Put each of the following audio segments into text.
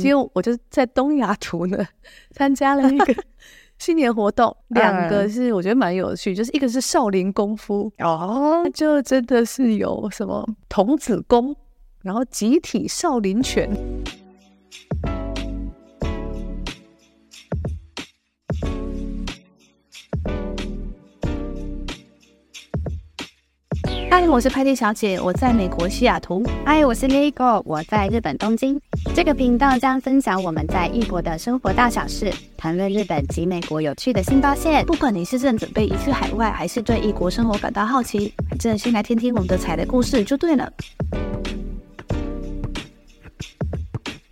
结果我就在东雅图呢 参加了一个 新年活动，两个是我觉得蛮有趣，就是一个是少林功夫哦，就真的是有什么童子功，然后集体少林拳。嗨，我是派蒂小姐，我在美国西雅图。嗨，我是 Lego，我在日本东京。这个频道将分享我们在异国的生活大小事，谈论日本及美国有趣的新发现。不管你是正准备移去海外，还是对异国生活感到好奇，反正先来听听我们的彩的故事就对了。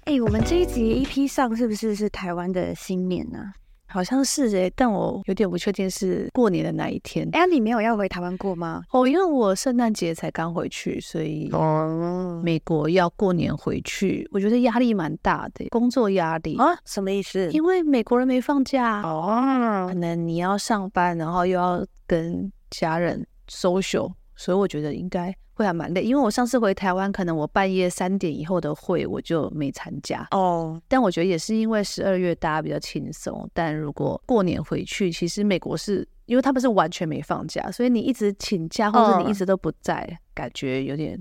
哎，我们这一集 EP 上是不是是台湾的新年呢、啊？好像是诶、欸，但我有点不确定是过年的哪一天。哎、欸，你没有要回台湾过吗？哦，因为我圣诞节才刚回去，所以哦，美国要过年回去，我觉得压力蛮大的，工作压力啊？什么意思？因为美国人没放假哦，可能你要上班，然后又要跟家人 social，所以我觉得应该。会还蛮累，因为我上次回台湾，可能我半夜三点以后的会我就没参加哦。Oh. 但我觉得也是因为十二月大家比较轻松，但如果过年回去，其实美国是因为他们是完全没放假，所以你一直请假或者你一直都不在，oh. 感觉有点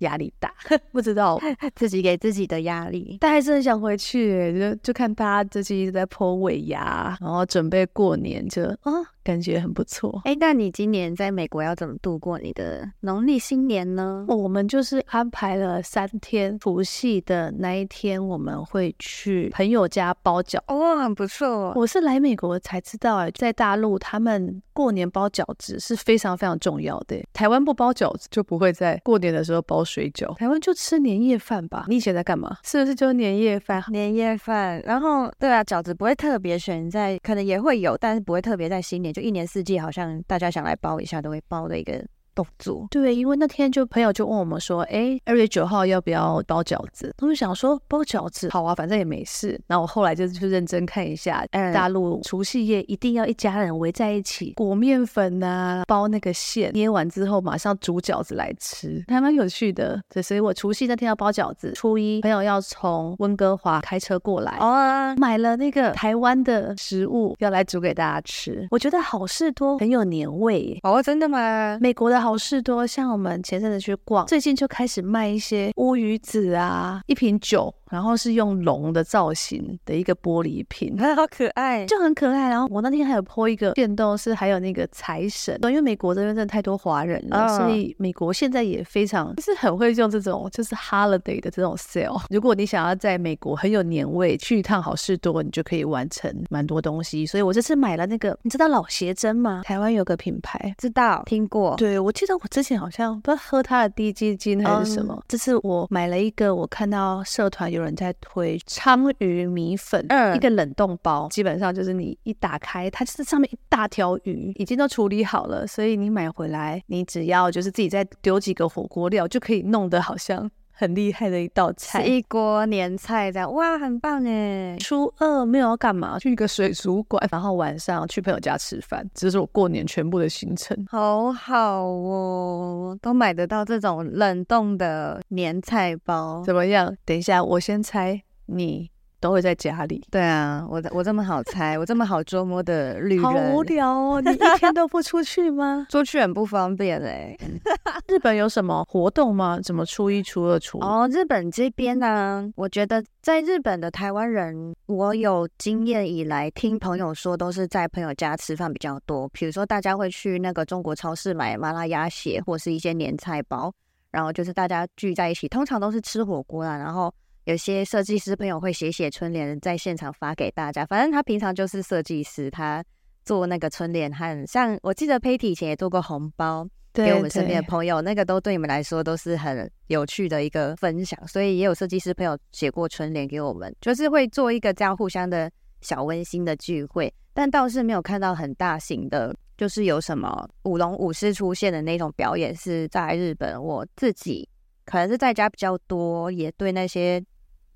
压力大。不知道自己给自己的压力，但还是很想回去。就就看大家最近一直在 po 尾牙，然后准备过年就，就啊。感觉很不错。哎，那你今年在美国要怎么度过你的农历新年呢？我们就是安排了三天，除夕的那一天我们会去朋友家包饺。哦，很不错。我是来美国才知道，哎，在大陆他们过年包饺子是非常非常重要的。台湾不包饺子，就不会在过年的时候包水饺。台湾就吃年夜饭吧？你以前在干嘛？是不是就年夜饭？年夜饭。然后，对啊，饺子不会特别选在，可能也会有，但是不会特别在新年。就一年四季，好像大家想来包一下，都会包的一个。动作对，因为那天就朋友就问我们说，哎，二月九号要不要包饺子？我就想说包饺子好啊，反正也没事。然后我后来就去认真看一下，嗯，大陆除夕夜一定要一家人围在一起裹面粉啊，包那个馅，捏完之后马上煮饺子来吃，还蛮有趣的。对，所以我除夕那天要包饺子，初一朋友要从温哥华开车过来，哦，买了那个台湾的食物要来煮给大家吃。我觉得好事多很有年味哦，真的吗？美国的。好好事多，像我们前阵子去逛，最近就开始卖一些乌鱼子啊，一瓶酒。然后是用龙的造型的一个玻璃瓶，好可爱，就很可爱。然后我那天还有 po 一个电动，是还有那个财神，因为美国这边真的太多华人了，哦、所以美国现在也非常就是很会用这种就是 holiday 的这种 sale。如果你想要在美国很有年味，去一趟好事多，你就可以完成蛮多东西。所以我这次买了那个，你知道老协珍吗？台湾有个品牌，知道听过。对，我记得我之前好像不知道喝它的滴鸡精还是什么。嗯、这次我买了一个，我看到社团有。有人在推鲳鱼米粉，嗯，一个冷冻包，基本上就是你一打开，它就是上面一大条鱼，已经都处理好了，所以你买回来，你只要就是自己再丢几个火锅料，就可以弄得好像很厉害的一道菜，是一锅年菜这样，哇，很棒哎！初二没有要干嘛，去一个水族馆，然后晚上去朋友家吃饭，这是我过年全部的行程，好好哦，都买得到这种冷冻的年菜包，怎么样？等一下，我先猜你。都会在家里。对啊，我我这么好猜，我这么好捉摸的旅人，好无聊哦！你一天都不出去吗？出去很不方便哎。日本有什么活动吗？怎么初一、初二、初哦，日本这边呢，我觉得在日本的台湾人，我有经验以来听朋友说，都是在朋友家吃饭比较多。比如说，大家会去那个中国超市买麻辣鸭血，或是一些年菜包，然后就是大家聚在一起，通常都是吃火锅啦，然后。有些设计师朋友会写写春联，在现场发给大家。反正他平常就是设计师，他做那个春联，和像我记得 Patty 以前也做过红包给我们身边的朋友，那个都对你们来说都是很有趣的一个分享。所以也有设计师朋友写过春联给我们，就是会做一个这样互相的小温馨的聚会。但倒是没有看到很大型的，就是有什么舞龙舞狮出现的那种表演，是在日本。我自己可能是在家比较多，也对那些。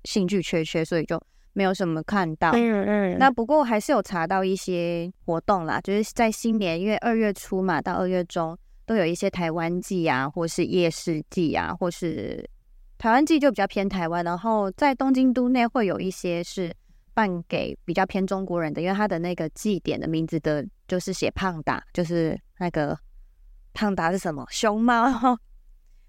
兴趣缺缺，所以就没有什么看到。嗯嗯。那不过还是有查到一些活动啦，就是在新年，因为二月初嘛，到二月中都有一些台湾祭啊，或是夜市祭啊，或是台湾祭就比较偏台湾，然后在东京都内会有一些是办给比较偏中国人的，因为他的那个祭典的名字的就是写胖达，就是那个胖达是什么熊猫。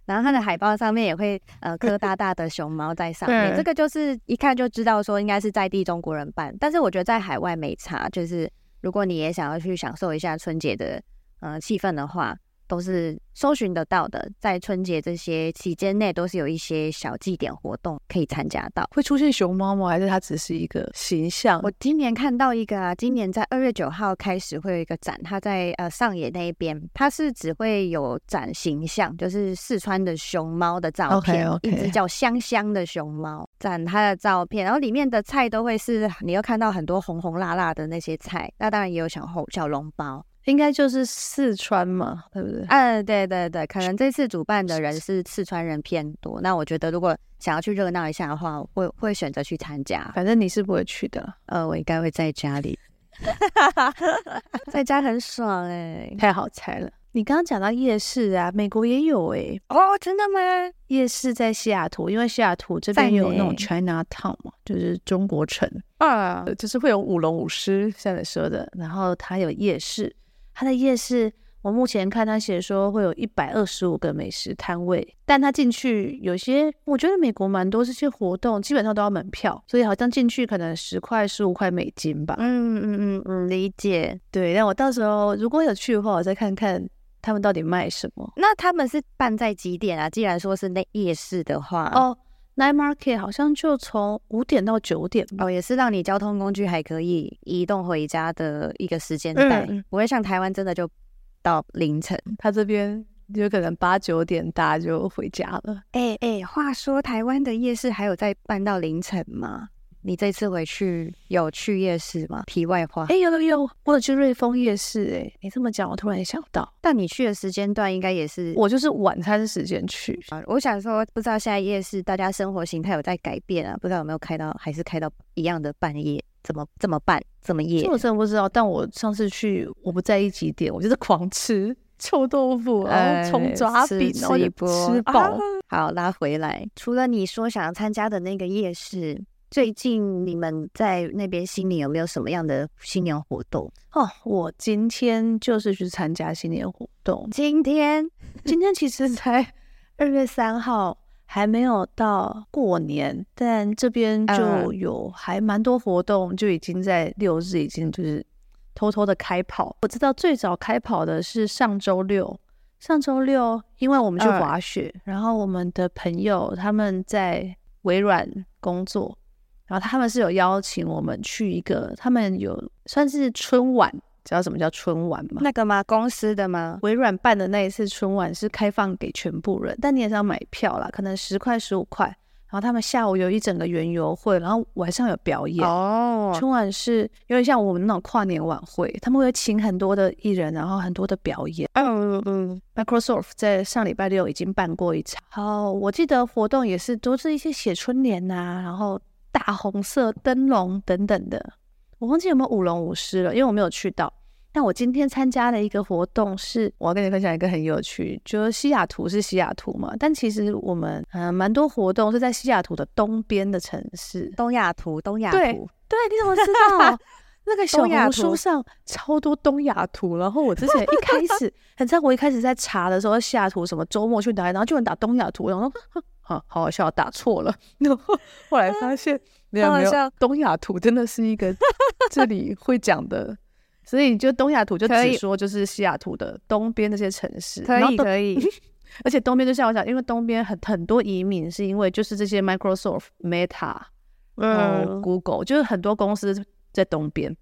然后它的海报上面也会呃刻大大的熊猫在上面，这个就是一看就知道说应该是在地中国人办。但是我觉得在海外没差，就是如果你也想要去享受一下春节的呃气氛的话。都是搜寻得到的，在春节这些期间内，都是有一些小祭典活动可以参加到。会出现熊猫吗？还是它只是一个形象？我今年看到一个啊，今年在二月九号开始会有一个展，它在呃上野那一边，它是只会有展形象，就是四川的熊猫的照片，okay, okay. 一只叫香香的熊猫，展它的照片，然后里面的菜都会是你又看到很多红红辣辣的那些菜，那当然也有小红小笼包。应该就是四川嘛，对不对？嗯，对对对，可能这次主办的人是四川人偏多。那我觉得，如果想要去热闹一下的话，会会选择去参加。反正你是不会去的，呃，我应该会在家里，在家很爽哎、欸，太好猜了。你刚刚讲到夜市啊，美国也有哎、欸，哦，真的吗？夜市在西雅图，因为西雅图这边有那种 China Town 嘛，就是中国城啊，就是会有舞龙舞狮，像你说的，然后它有夜市。它的夜市，我目前看他写说会有一百二十五个美食摊位，但他进去有些，我觉得美国蛮多这些活动，基本上都要门票，所以好像进去可能十块、十五块美金吧。嗯嗯嗯嗯，理解。对，那我到时候如果有去的话，我再看看他们到底卖什么。那他们是办在几点啊？既然说是那夜市的话，哦。Night Market 好像就从五点到九点哦，也是让你交通工具还可以移动回家的一个时间带，嗯、不会像台湾真的就到凌晨。他这边就可能八九点大家就回家了。哎哎，话说台湾的夜市还有在办到凌晨吗？你这次回去有去夜市吗？题外话，哎、欸，有有有，我有去瑞丰夜市、欸。哎，你这么讲，我突然想到，但你去的时间段应该也是我就是晚餐时间去啊。我想说，不知道现在夜市大家生活形态有在改变啊？不知道有没有开到，还是开到一样的半夜？怎么怎么办？怎么夜？我真的不知道。但我上次去，我不在意几点，我就是狂吃臭豆腐，然后葱抓饼，然后一波吃饱、啊。好，拉回来。除了你说想要参加的那个夜市。最近你们在那边新年有没有什么样的新年活动？哦，我今天就是去参加新年活动。今天，今天其实才 二月三号，还没有到过年，但这边就有还蛮多活动，就已经在六日已经就是偷偷的开跑。我知道最早开跑的是上周六，上周六因为我们去滑雪，然后我们的朋友他们在微软工作。然后他们是有邀请我们去一个，他们有算是春晚，知道什么叫春晚吗？那个吗？公司的吗？微软办的那一次春晚是开放给全部人，但你也是要买票啦，可能十块十五块。然后他们下午有一整个园游会，然后晚上有表演。哦，春晚是有点像我们那种跨年晚会，他们会请很多的艺人，然后很多的表演。嗯嗯嗯，Microsoft 在上礼拜六已经办过一场。好，我记得活动也是都是一些写春联呐、啊，然后。大红色灯笼等等的，我忘记有没有舞龙舞狮了，因为我没有去到。但我今天参加的一个活动是，我要跟你分享一个很有趣，就是西雅图是西雅图嘛，但其实我们嗯蛮多活动是在西雅图的东边的城市。东雅图，东雅图，对，对，你怎么知道？那个小红书上超多东雅图，然后我之前一开始，很像我一开始在查的时候，西雅图什么周末去哪里，然后就能打东雅图，然后 说。好好好笑，打错了。然后后来发现，没有没有，东雅图真的是一个 这里会讲的，所以就东雅图就只说就是西雅图的东边那些城市。可以可以，而且东边就像我讲，因为东边很很多移民，是因为就是这些 Microsoft、Meta，嗯 Google，就是很多公司在东边。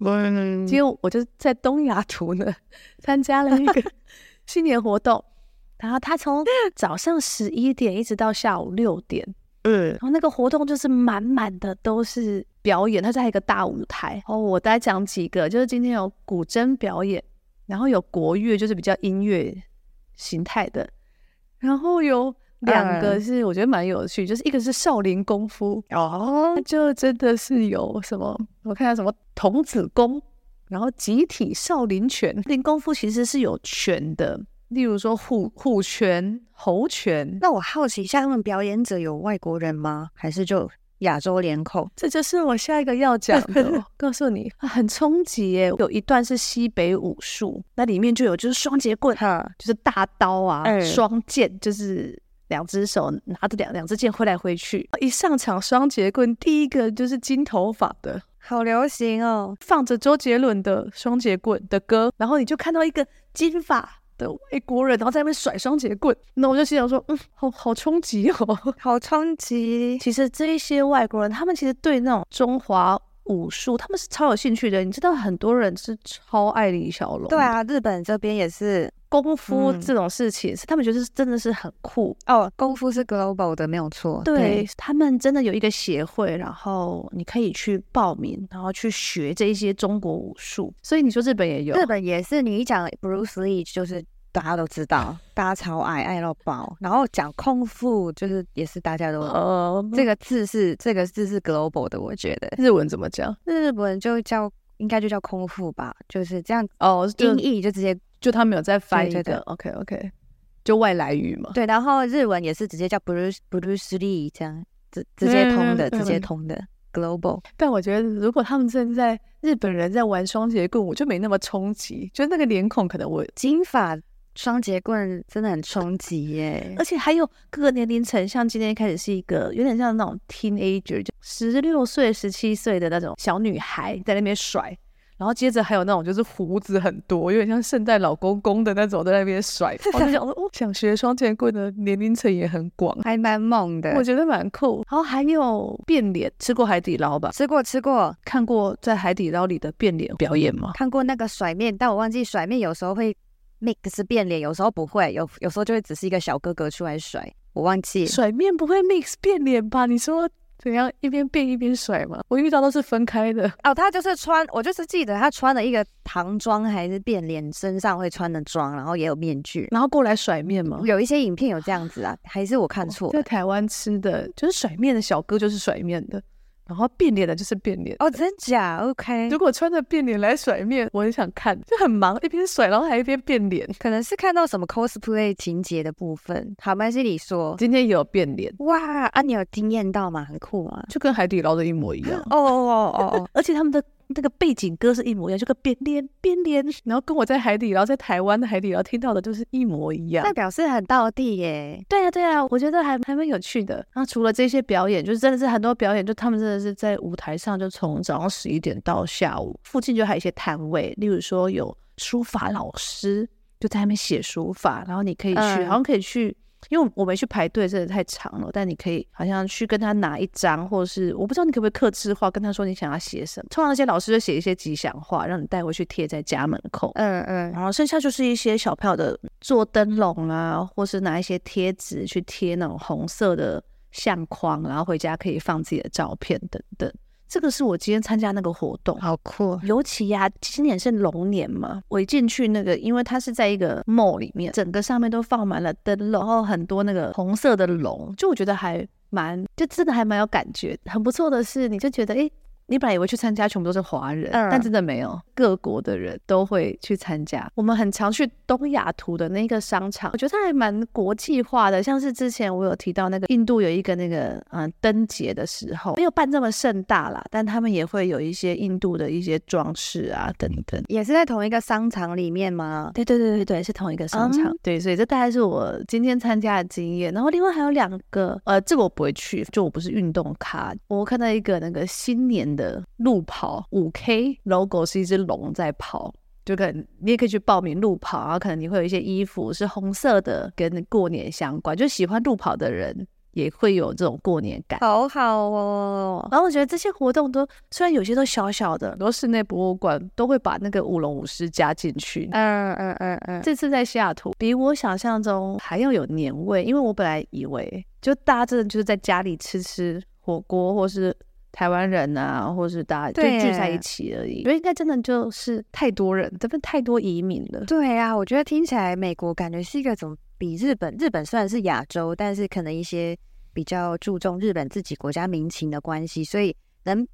嗯，结果我就在东雅图呢参加了一个新年活动。然后他从 早上十一点一直到下午六点，嗯，然后那个活动就是满满的都是表演，他在一个大舞台。哦，我再讲几个，就是今天有古筝表演，然后有国乐，就是比较音乐形态的，然后有两个是我觉得蛮有趣，就是一个是少林功夫哦，就真的是有什么，我看下什么童子功，然后集体少林拳，少林功夫其实是有拳的。例如说虎虎拳、猴拳。那我好奇一下，他们表演者有外国人吗？还是就亚洲脸孔？这就是我下一个要讲的。告诉你，很冲击耶！有一段是西北武术，那里面就有就是双截棍，哈，就是大刀啊，双、嗯、剑，就是两只手拿着两两支剑挥来挥去。一上场双截棍，第一个就是金头发的。好流行哦，放着周杰伦的双截棍的歌，然后你就看到一个金发的外国人，然后在那边甩双节棍，那我就心想说，嗯，好好冲击哦，好冲击。其实这一些外国人，他们其实对那种中华武术，他们是超有兴趣的。你知道，很多人是超爱李小龙。对啊，日本这边也是。功夫这种事情，是、嗯、他们觉得是真的是很酷哦。功夫是 global 的，没有错。对，对他们真的有一个协会，然后你可以去报名，然后去学这一些中国武术。所以你说日本也有，日本也是。你一讲 Bruce Lee，就是大家都知道，大家超爱爱到爆。然后讲空腹，就是也是大家都呃，这个字是这个字是 global 的，我觉得。日文怎么讲？日本就叫应该就叫空腹吧，就是这样哦。音译就直接。就他们有在翻译的，OK OK，就外来语嘛。对，然后日文也是直接叫 Bruce Bruce Lee 这样，直直接通的，直接通的、嗯、Global。但我觉得如果他们正在日本人在玩双截棍，我就没那么冲击。就那个脸孔，可能我金发双截棍真的很冲击耶。而且还有各个年龄层，像今天开始是一个有点像那种 teenager，就十六岁、十七岁的那种小女孩在那边甩。然后接着还有那种就是胡子很多，有点像圣诞老公公的那种，在那边甩。我就想说，哦，想学双截棍的年龄层也很广，还蛮猛的，我觉得蛮酷。然后还有变脸，吃过海底捞吧？吃过，吃过。看过在海底捞里的变脸表演吗？看过那个甩面，但我忘记甩面有时候会 mix 变脸，有时候不会，有有时候就会只是一个小哥哥出来甩，我忘记。甩面不会 mix 变脸吧？你说？怎样一边变一边甩吗？我遇到都是分开的 哦。他就是穿，我就是记得他穿了一个唐装还是变脸，身上会穿的装，然后也有面具，然后过来甩面吗？有一些影片有这样子啊，还是我看错了？在台湾吃的就是甩面的小哥，就是甩面的。然后变脸的就是变脸哦，真假？OK。如果穿着变脸来甩面，我很想看，就很忙，一边甩然后还一边变脸，可能是看到什么 cosplay 情节的部分。好，麦西里说今天也有变脸哇啊，你有惊艳到吗？很酷啊，就跟海底捞的一模一样。哦哦哦哦，而且他们的。那个背景歌是一模一样，就跟变脸变脸，然后跟我在海底捞，在台湾的海底捞听到的都是一模一样，那表示很道地耶。对啊对啊，我觉得还还蛮有趣的。那除了这些表演，就是真的是很多表演，就他们真的是在舞台上，就从早上十一点到下午，附近就还有一些摊位，例如说有书法老师就在那边写书法，然后你可以去，嗯、好像可以去。因为我没去排队，真的太长了。但你可以好像去跟他拿一张，或者是我不知道你可不可以客制化，跟他说你想要写什么。通常那些老师就写一些吉祥话，让你带回去贴在家门口。嗯嗯。然后剩下就是一些小票的做灯笼啊，或是拿一些贴纸去贴那种红色的相框，然后回家可以放自己的照片等等。这个是我今天参加那个活动，好酷！尤其呀、啊，今年是龙年嘛，我一进去那个，因为它是在一个 mall 里面，整个上面都放满了灯笼，然后很多那个红色的龙，就我觉得还蛮，就真的还蛮有感觉。很不错的是，你就觉得诶。你本来以为去参加全部都是华人，嗯，但真的没有，各国的人都会去参加。我们很常去东雅图的那个商场，我觉得它还蛮国际化的。像是之前我有提到那个印度有一个那个嗯灯节的时候，没有办这么盛大啦，但他们也会有一些印度的一些装饰啊等等。也是在同一个商场里面吗？对对对对对，是同一个商场。嗯、对，所以这大概是我今天参加的经验。然后另外还有两个，呃，这个我不会去，就我不是运动咖。我看到一个那个新年的路跑五 K logo 是一只龙在跑，就可能你也可以去报名路跑，然后可能你会有一些衣服是红色的，跟过年相关，就喜欢路跑的人也会有这种过年感，好好哦。然后我觉得这些活动都虽然有些都小小的，很多室内博物馆都会把那个舞龙舞狮加进去。嗯嗯嗯嗯，这次在西雅图比我想象中还要有年味，因为我本来以为就大家真的就是在家里吃吃火锅或是。台湾人啊，或是大家就聚在一起而已，我觉得应该真的就是太多人，这边太多移民了。对啊，我觉得听起来美国感觉是一个总比日本，日本虽然是亚洲，但是可能一些比较注重日本自己国家民情的关系，所以能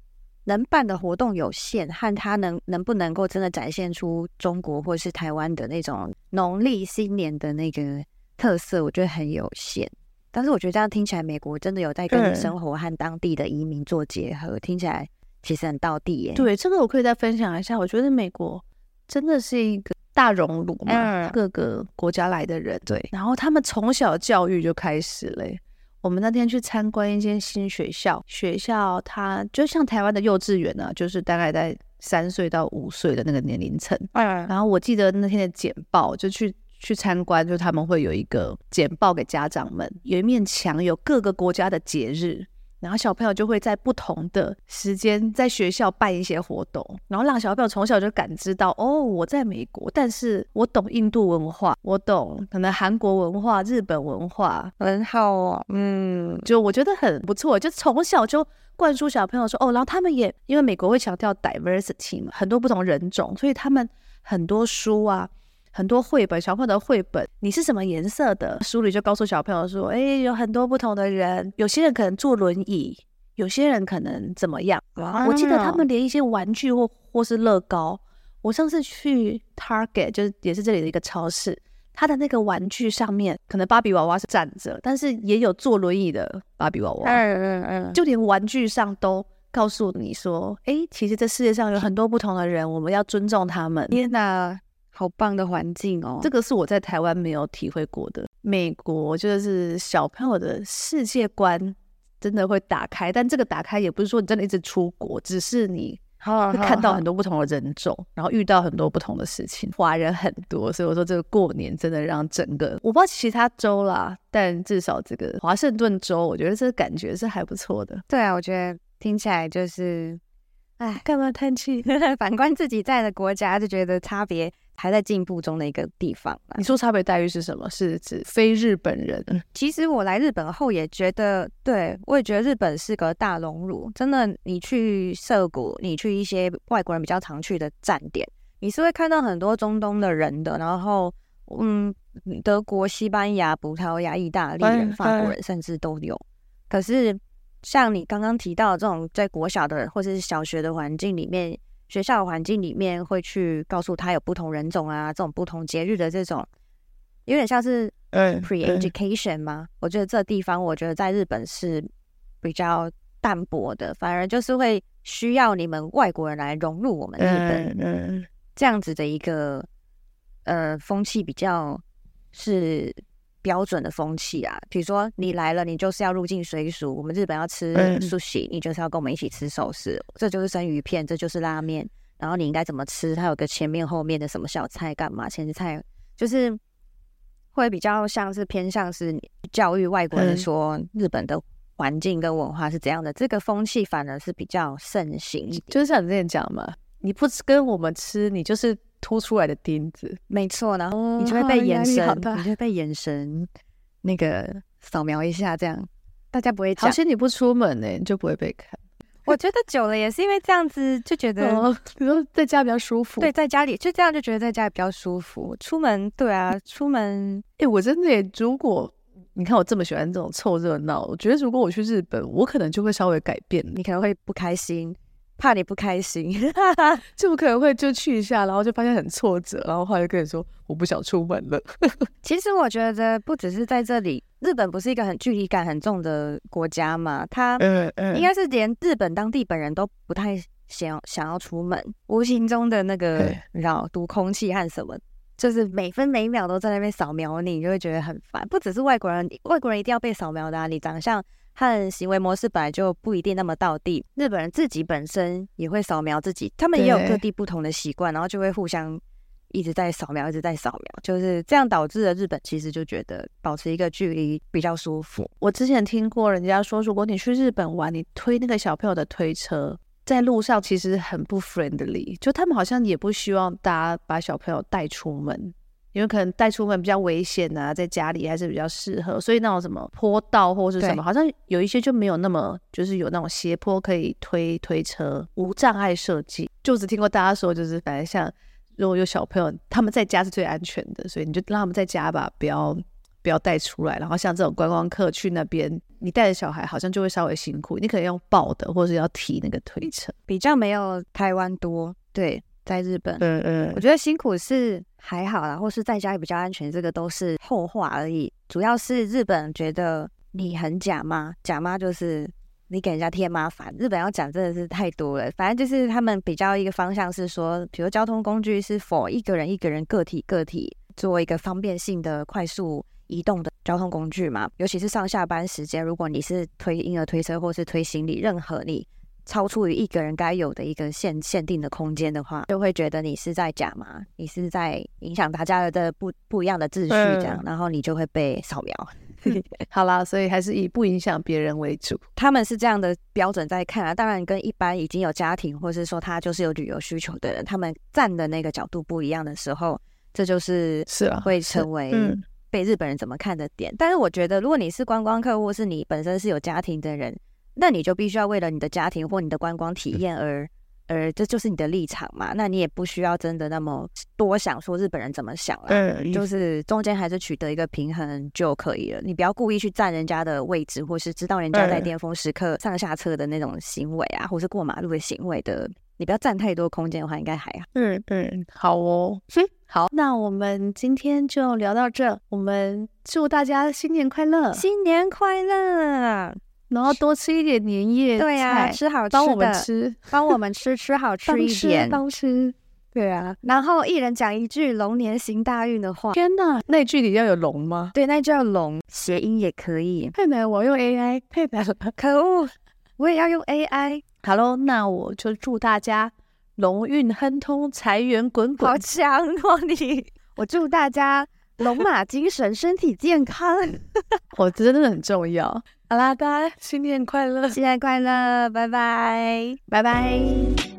能办的活动有限，和他能能不能够真的展现出中国或是台湾的那种农历新年的那个特色，我觉得很有限。但是我觉得这样听起来，美国真的有在跟你生活和当地的移民做结合，听起来其实很道地耶。对，这个我可以再分享一下。我觉得美国真的是一个大熔炉嘛，嗯、各个国家来的人，对，然后他们从小教育就开始嘞。我们那天去参观一间新学校，学校它就像台湾的幼稚园呢、啊，就是大概在三岁到五岁的那个年龄层。嗯，然后我记得那天的简报就去去参观，就他们会有一个简报给家长们，有一面墙有各个国家的节日。然后小朋友就会在不同的时间在学校办一些活动，然后让小朋友从小就感知到，哦，我在美国，但是我懂印度文化，我懂可能韩国文化、日本文化，很好哦。嗯，就我觉得很不错，就从小就灌输小朋友说，哦，然后他们也因为美国会强调 diversity 嘛，很多不同人种，所以他们很多书啊。很多绘本，小朋友的绘本，你是什么颜色的？书里就告诉小朋友说，哎，有很多不同的人，有些人可能坐轮椅，有些人可能怎么样。我记得他们连一些玩具或或是乐高，我上次去 Target，就是也是这里的一个超市，它的那个玩具上面，可能芭比娃娃是站着，但是也有坐轮椅的芭比娃娃。嗯嗯嗯，就连玩具上都告诉你说，哎，其实这世界上有很多不同的人，我们要尊重他们。天哪！好棒的环境哦！这个是我在台湾没有体会过的。美国就是小朋友的世界观真的会打开，但这个打开也不是说你真的一直出国，只是你会看到很多不同的人种，然后遇到很多不同的事情。华人很多，所以我说这个过年真的让整个我不知道其他州啦，但至少这个华盛顿州，我觉得这个感觉是还不错的。对啊，我觉得听起来就是，哎，干嘛叹气？反观自己在的国家，就觉得差别。还在进步中的一个地方。你说差别待遇是什么？是指非日本人？其实我来日本后也觉得，对，我也觉得日本是个大熔炉。真的，你去涩谷，你去一些外国人比较常去的站点，你是会看到很多中东的人的。然后，嗯，德国、西班牙、葡萄牙、意大利人、法国人甚至都有。可是，像你刚刚提到的这种在国小的或者是小学的环境里面。学校的环境里面会去告诉他有不同人种啊，这种不同节日的这种，有点像是 pre-education 吗？嗯嗯、我觉得这地方，我觉得在日本是比较淡薄的，反而就是会需要你们外国人来融入我们日本，嗯，这样子的一个呃风气比较是。标准的风气啊，比如说你来了，你就是要入境随俗。我们日本要吃 sushi，你就是要跟我们一起吃寿司。这就是生鱼片，这就是拉面。然后你应该怎么吃？它有个前面后面的什么小菜干嘛？前菜就是会比较像是偏向是教育外国人说日本的环境跟文化是怎样的。这个风气反而是比较盛行，就是像你之前讲嘛，你不跟我们吃，你就是。凸出来的钉子，没错，然后你就会被眼神，你就会被眼神那个扫描一下，这样大家不会讲。而且你不出门呢，你就不会被看。我觉得久了也是因为这样子，就觉得比如说在家比较舒服。对，在家里就这样就觉得在家里比较舒服。出门，对啊，出门，哎、欸，我真的也，如果你看我这么喜欢这种凑热闹，我觉得如果我去日本，我可能就会稍微改变，你可能会不开心。怕你不开心，就不可能会就去一下，然后就发现很挫折，然后后来就跟你说我不想出门了。其实我觉得不只是在这里，日本不是一个很距离感很重的国家嘛，它应该是连日本当地本人都不太想想要出门，无形中的那个你知道读空气和什么，就是每分每秒都在那边扫描你，你就会觉得很烦。不只是外国人，外国人一定要被扫描的啊，你长相。和行为模式本来就不一定那么到地，日本人自己本身也会扫描自己，他们也有各地不同的习惯，然后就会互相一直在扫描，一直在扫描，就是这样导致了日本其实就觉得保持一个距离比较舒服。我之前听过人家说，如果你去日本玩，你推那个小朋友的推车，在路上其实很不 friendly，就他们好像也不希望大家把小朋友带出门。因为可能带出门比较危险啊，在家里还是比较适合，所以那种什么坡道或是什么，好像有一些就没有那么，就是有那种斜坡可以推推车，无障碍设计。就只听过大家说，就是反正像如果有小朋友，他们在家是最安全的，所以你就让他们在家吧，不要不要带出来。然后像这种观光客去那边，你带着小孩好像就会稍微辛苦，你可能用抱的，或者是要提那个推车，比较没有台湾多。对，在日本，嗯嗯，我觉得辛苦是还好啦，或是在家里比较安全，这个都是后话而已。主要是日本觉得你很假妈，假妈就是。你给人家添麻烦，日本要讲真的是太多了。反正就是他们比较一个方向是说，比如交通工具是 for 一个人一个人个体个体做一个方便性的快速移动的交通工具嘛。尤其是上下班时间，如果你是推婴儿推车或是推行李，任何你超出于一个人该有的一个限限定的空间的话，就会觉得你是在假嘛，你是在影响大家的不不一样的秩序这样，然后你就会被扫描。好啦，所以还是以不影响别人为主。他们是这样的标准在看啊。当然，跟一般已经有家庭，或是说他就是有旅游需求的人，他们站的那个角度不一样的时候，这就是是啊，会成为被日本人怎么看的点。但是我觉得，如果你是观光客，或是你本身是有家庭的人，那你就必须要为了你的家庭或你的观光体验而。而，这就是你的立场嘛，那你也不需要真的那么多想说日本人怎么想啦，嗯，就是中间还是取得一个平衡就可以了。你不要故意去占人家的位置，或是知道人家在巅峰时刻上下车的那种行为啊，或是过马路的行为的，你不要占太多空间的话，应该还好。嗯嗯，好哦，好，那我们今天就聊到这，我们祝大家新年快乐，新年快乐。然后多吃一点年夜菜，对呀，吃好吃的，帮我们吃，帮我们吃，吃好 吃一点，帮吃，对啊。然后一人讲一句龙年行大运的话。天哪，那句里要有龙吗？对，那句要龙，谐音也可以。太难，我用 AI 太难了，可恶，我也要用 AI。好喽，那我就祝大家龙运亨通，财源滚滚。好强哦你！我祝大家龙马精神，身体健康。我觉得真的很重要。好啦，大家新年快乐！新年快乐！拜拜，拜拜。